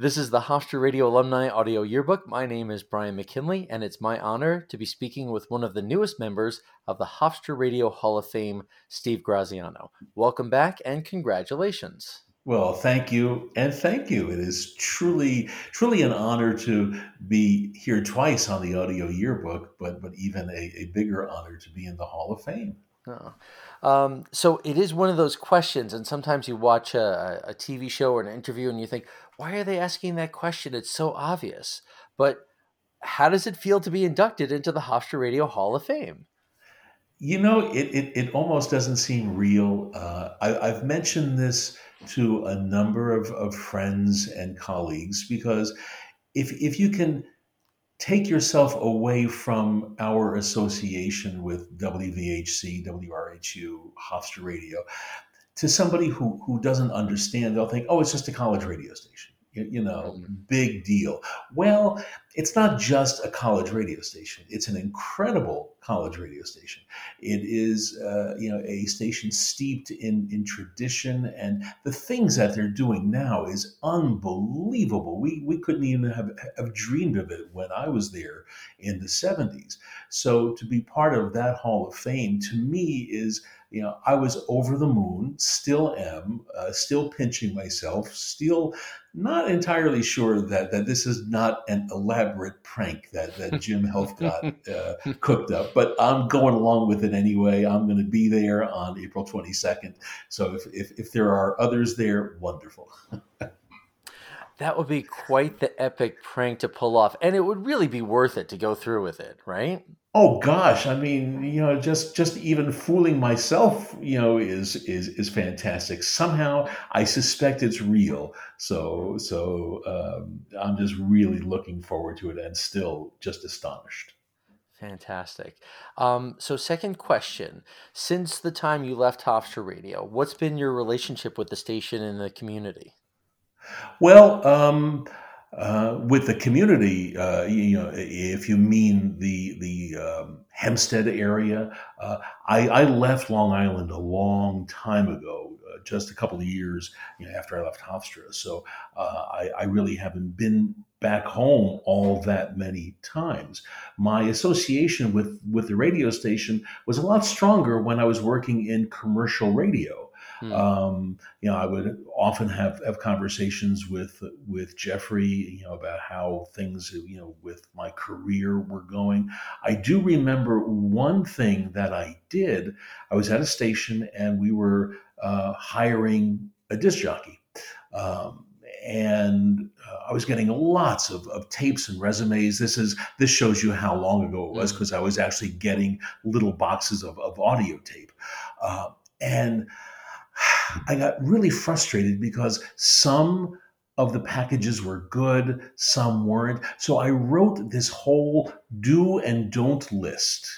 This is the Hofstra Radio Alumni Audio Yearbook. My name is Brian McKinley, and it's my honor to be speaking with one of the newest members of the Hofstra Radio Hall of Fame, Steve Graziano. Welcome back and congratulations. Well, thank you, and thank you. It is truly, truly an honor to be here twice on the Audio Yearbook, but but even a, a bigger honor to be in the Hall of Fame. Oh. Um, so it is one of those questions, and sometimes you watch a, a TV show or an interview and you think, why are they asking that question? It's so obvious. But how does it feel to be inducted into the Hofstra Radio Hall of Fame? You know, it, it, it almost doesn't seem real. Uh, I, have mentioned this to a number of, of friends and colleagues because if, if you can take yourself away from our association with WVHC, WRHU, Hofstra Radio, to somebody who, who doesn't understand, they'll think, oh, it's just a college radio station you know, mm-hmm. big deal. Well, it's not just a college radio station. It's an incredible college radio station. It is, uh, you know, a station steeped in, in tradition, and the things that they're doing now is unbelievable. We, we couldn't even have, have dreamed of it when I was there in the 70s. So to be part of that Hall of Fame, to me, is – you know, I was over the moon, still am, uh, still pinching myself, still not entirely sure that, that this is not an elaborate prank that, that Jim Helfgott uh, cooked up, but I'm going along with it anyway. I'm going to be there on April 22nd. So if, if, if there are others there, wonderful. that would be quite the epic prank to pull off. And it would really be worth it to go through with it, right? Oh gosh, I mean, you know, just just even fooling myself, you know, is is is fantastic. Somehow, I suspect it's real. So so um, I'm just really looking forward to it, and still just astonished. Fantastic. Um, so, second question: Since the time you left Hofstra Radio, what's been your relationship with the station and the community? Well. Um, uh, with the community, uh, you know, if you mean the the um, Hempstead area, uh, I, I, left Long Island a long time ago, uh, just a couple of years you know, after I left Hofstra. So uh, I, I, really haven't been back home all that many times. My association with with the radio station was a lot stronger when I was working in commercial radio. Hmm. Um, you know, I would often have, have conversations with with Jeffrey, you know, about how things, you know, with my career were going. I do remember one thing that I did. I was at a station and we were uh, hiring a disc jockey. Um, and uh, I was getting lots of, of tapes and resumes. This is this shows you how long ago it was because hmm. I was actually getting little boxes of, of audio tape, uh, and I got really frustrated because some of the packages were good, some weren't. So I wrote this whole do and don't list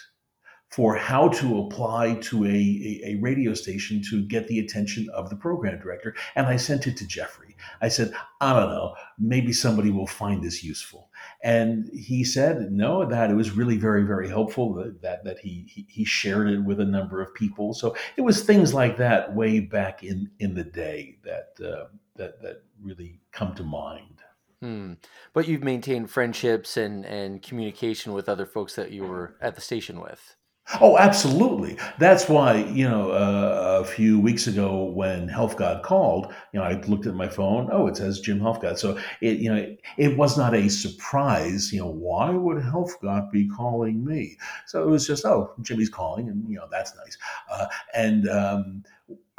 for how to apply to a, a, a, radio station to get the attention of the program director. And I sent it to Jeffrey. I said, I don't know, maybe somebody will find this useful. And he said, no, that it was really very, very helpful that, that, that he, he, he shared it with a number of people. So it was things like that way back in, in the day that, uh, that, that really come to mind. Hmm. But you've maintained friendships and, and communication with other folks that you were at the station with. Oh, absolutely. That's why, you know, uh, a few weeks ago when Helfgott called, you know, I looked at my phone. Oh, it says Jim Helfgott. So it, you know, it, it was not a surprise. You know, why would Helfgott be calling me? So it was just, oh, Jimmy's calling, and you know, that's nice. Uh, and um,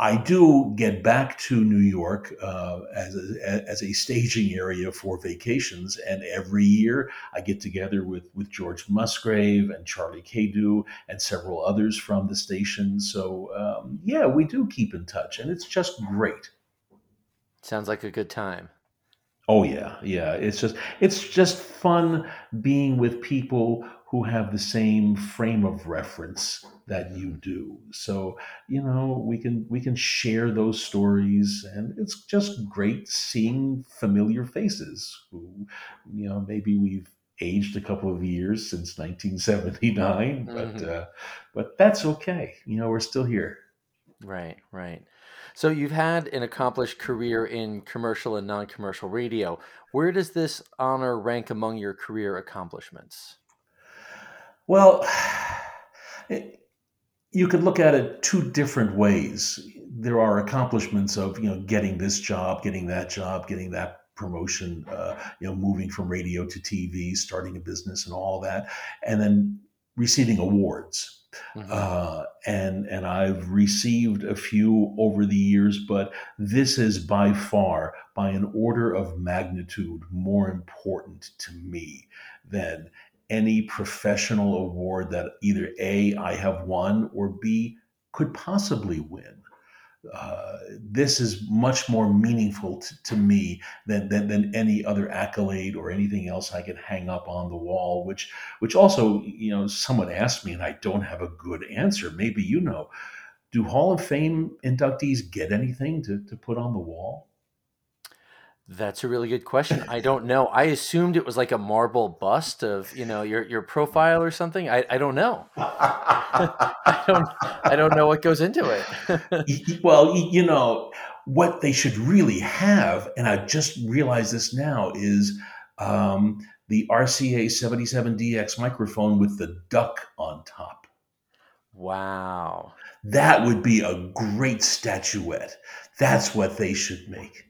I do get back to New York uh, as, a, as a staging area for vacations, and every year I get together with with George Musgrave and Charlie Cadieux and several others from the station. So um, yeah, we do keep in touch, and it's just great. Sounds like a good time. Oh yeah, yeah. It's just it's just fun being with people who have the same frame of reference that you do. So, you know, we can we can share those stories and it's just great seeing familiar faces who, you know, maybe we've aged a couple of years since 1979, but mm-hmm. uh, but that's okay. You know, we're still here. Right, right. So you've had an accomplished career in commercial and non-commercial radio. Where does this honor rank among your career accomplishments? Well, it, you could look at it two different ways. There are accomplishments of you know getting this job, getting that job, getting that promotion, uh, you know, moving from radio to TV, starting a business, and all that, and then receiving awards. Mm-hmm. Uh, and and I've received a few over the years, but this is by far, by an order of magnitude, more important to me than any professional award that either A, I have won, or B, could possibly win. Uh, this is much more meaningful to, to me than, than, than any other accolade or anything else I could hang up on the wall, which which also, you know, someone asked me and I don't have a good answer. Maybe you know. Do Hall of Fame inductees get anything to, to put on the wall? That's a really good question. I don't know. I assumed it was like a marble bust of, you know, your your profile or something. I, I don't know. I don't I don't know what goes into it. well, you know, what they should really have, and I just realized this now, is um, the RCA 77DX microphone with the duck on top. Wow. That would be a great statuette. That's what they should make.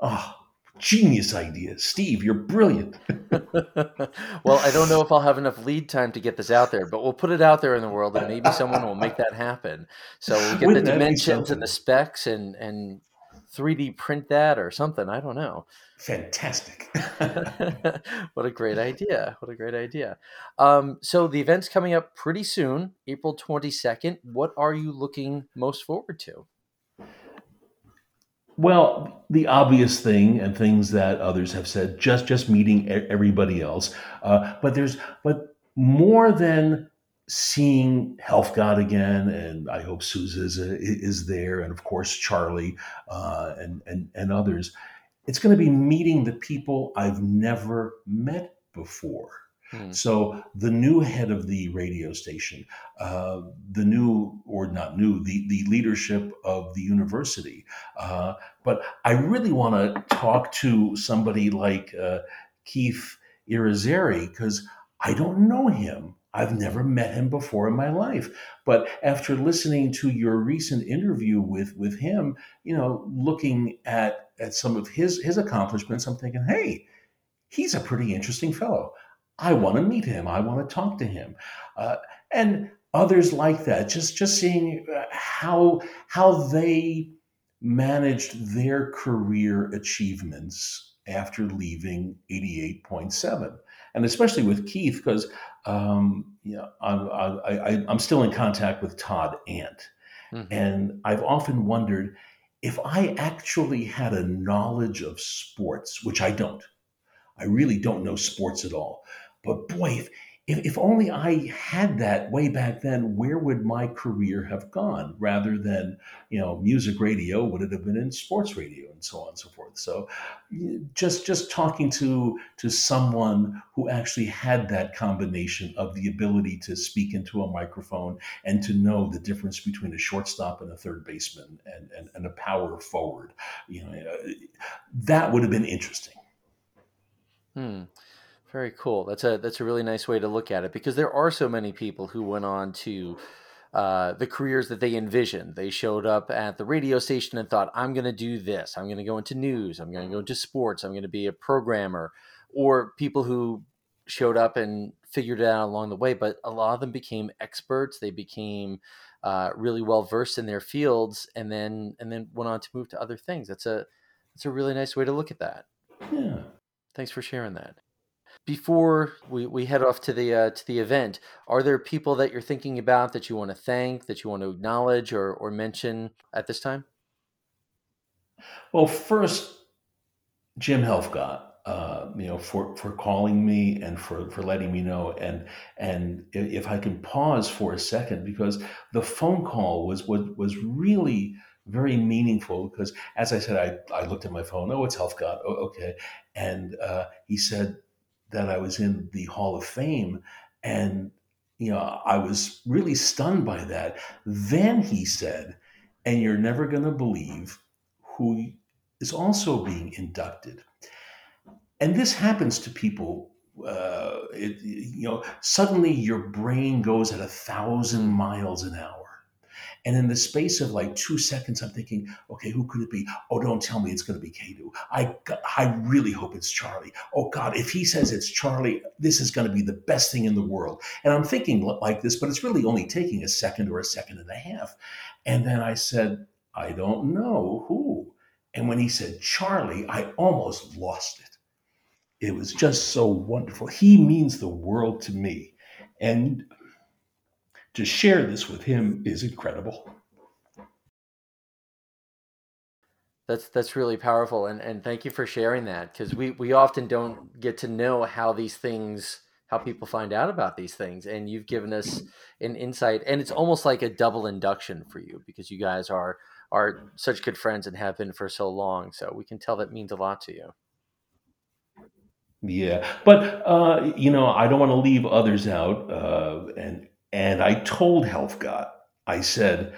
Oh, genius idea. Steve, you're brilliant. well, I don't know if I'll have enough lead time to get this out there, but we'll put it out there in the world and maybe someone will make that happen. So we'll get Wouldn't the dimensions and the specs and, and 3D print that or something. I don't know. Fantastic. what a great idea. What a great idea. Um, so the event's coming up pretty soon, April 22nd. What are you looking most forward to? Well, the obvious thing and things that others have said, just just meeting everybody else. Uh, but there's but more than seeing Helfgott again, and I hope Sousa is, is there, and of course Charlie uh, and and and others. It's going to be meeting the people I've never met before. Hmm. So the new head of the radio station, uh, the new or not new, the the leadership of the university. Uh, but I really want to talk to somebody like uh, Keith Irizarry because I don't know him. I've never met him before in my life. But after listening to your recent interview with with him, you know, looking at at some of his his accomplishments, I'm thinking, hey, he's a pretty interesting fellow. I want to meet him. I want to talk to him. Uh, and others like that, just just seeing uh, how how they managed their career achievements after leaving 88.7 and especially with keith because um, you know, I'm, I, am still in contact with todd ant mm-hmm. and i've often wondered if i actually had a knowledge of sports which i don't i really don't know sports at all but boy, if, if, if only I had that way back then, where would my career have gone rather than, you know, music radio? Would it have been in sports radio and so on and so forth? So just just talking to to someone who actually had that combination of the ability to speak into a microphone and to know the difference between a shortstop and a third baseman and, and, and a power forward, you know, that would have been interesting. Hmm. Very cool. That's a that's a really nice way to look at it because there are so many people who went on to uh, the careers that they envisioned. They showed up at the radio station and thought, "I'm going to do this. I'm going to go into news. I'm going to go into sports. I'm going to be a programmer." Or people who showed up and figured it out along the way, but a lot of them became experts. They became uh, really well versed in their fields, and then and then went on to move to other things. That's a that's a really nice way to look at that. Yeah. Thanks for sharing that before we, we head off to the uh, to the event, are there people that you're thinking about that you want to thank, that you want to acknowledge or or mention at this time? Well, first, Jim Helfgott, uh, you know, for for calling me and for for letting me know, and and if I can pause for a second because the phone call was was was really very meaningful because as I said, I, I looked at my phone. Oh, it's Helfgott. Oh, okay. And uh, he said, that I was in the Hall of Fame. And, you know, I was really stunned by that. Then he said, And you're never going to believe who is also being inducted. And this happens to people. Uh, it, you know, suddenly your brain goes at a thousand miles an hour and in the space of like two seconds, I'm thinking, okay, who could it be? Oh, don't tell me it's going to be Cadieux. I, I really hope it's Charlie. Oh, God, if he says it's Charlie, this is going to be the best thing in the world. And I'm thinking like this, but it's really only taking a second or a second and a half. And then I said, I don't know who. And when he said Charlie, I almost lost it. It was just so wonderful. He means the world to me. And to share this with him is incredible. That's that's really powerful, and and thank you for sharing that because we we often don't get to know how these things how people find out about these things, and you've given us an insight, and it's almost like a double induction for you because you guys are are such good friends and have been for so long, so we can tell that means a lot to you. Yeah, but uh, you know, I don't want to leave others out, uh, and and I told Helfgott, I said,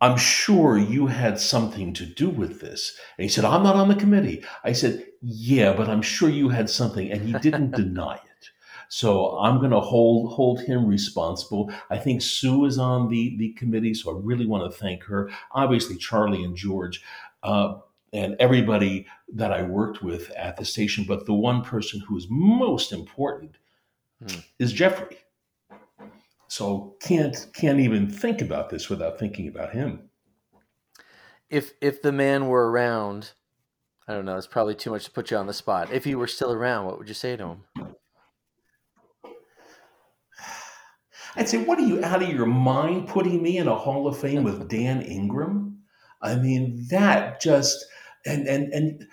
I'm sure you had something to do with this. And he said, I'm not on the committee. I said, Yeah, but I'm sure you had something. And he didn't deny it. So I'm going to hold hold him responsible. I think Sue is on the, the committee, so I really want to thank her. Obviously, Charlie and George. Uh, and everybody that I worked with at the station, but the one person who is most important hmm. is Jeffrey. So can't can't even think about this without thinking about him. If if the man were around, I don't know. It's probably too much to put you on the spot. If he were still around, what would you say to him? I'd say, "What are you out of your mind putting me in a Hall of Fame with Dan Ingram?" I mean, that just and and and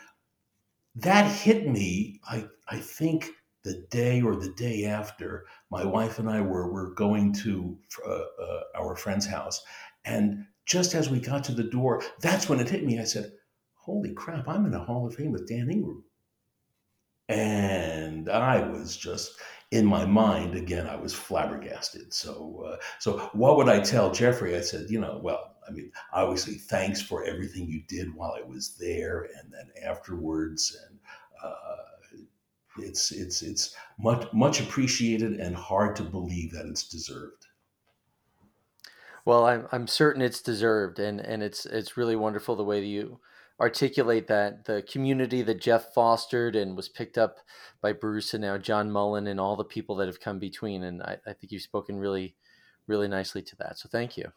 that hit me. I I think the day or the day after, my wife and I were, were going to uh, uh, our friend's house. And just as we got to the door, that's when it hit me. I said, Holy crap, I'm in a Hall of Fame with Dan Ingram. And I was just in my mind again. I was flabbergasted. So, uh, so what would I tell Jeffrey? I said, you know, well, I mean, obviously, thanks for everything you did while I was there, and then afterwards, and uh, it's it's it's much much appreciated and hard to believe that it's deserved. Well, I'm I'm certain it's deserved, and and it's it's really wonderful the way that you articulate that the community that Jeff fostered and was picked up by Bruce and now John Mullen and all the people that have come between, and I, I think you've spoken really really nicely to that. So thank you.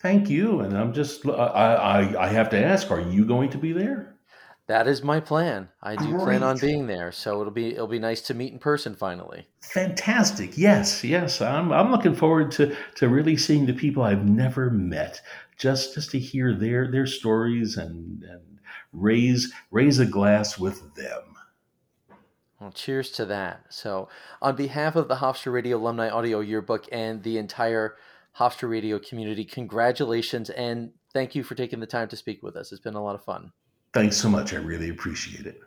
Thank you, and I'm just I I, I have to ask: Are you going to be there? That is my plan. I do plan on being there, so it'll be it'll be nice to meet in person finally. Fantastic. Yes, yes. I'm I'm looking forward to to really seeing the people I've never met. Just just to hear their their stories and and raise raise a glass with them. Well, cheers to that. So, on behalf of the Hofstra Radio Alumni Audio Yearbook and the entire Hofstra Radio community, congratulations and thank you for taking the time to speak with us. It's been a lot of fun. Thanks so much. I really appreciate it.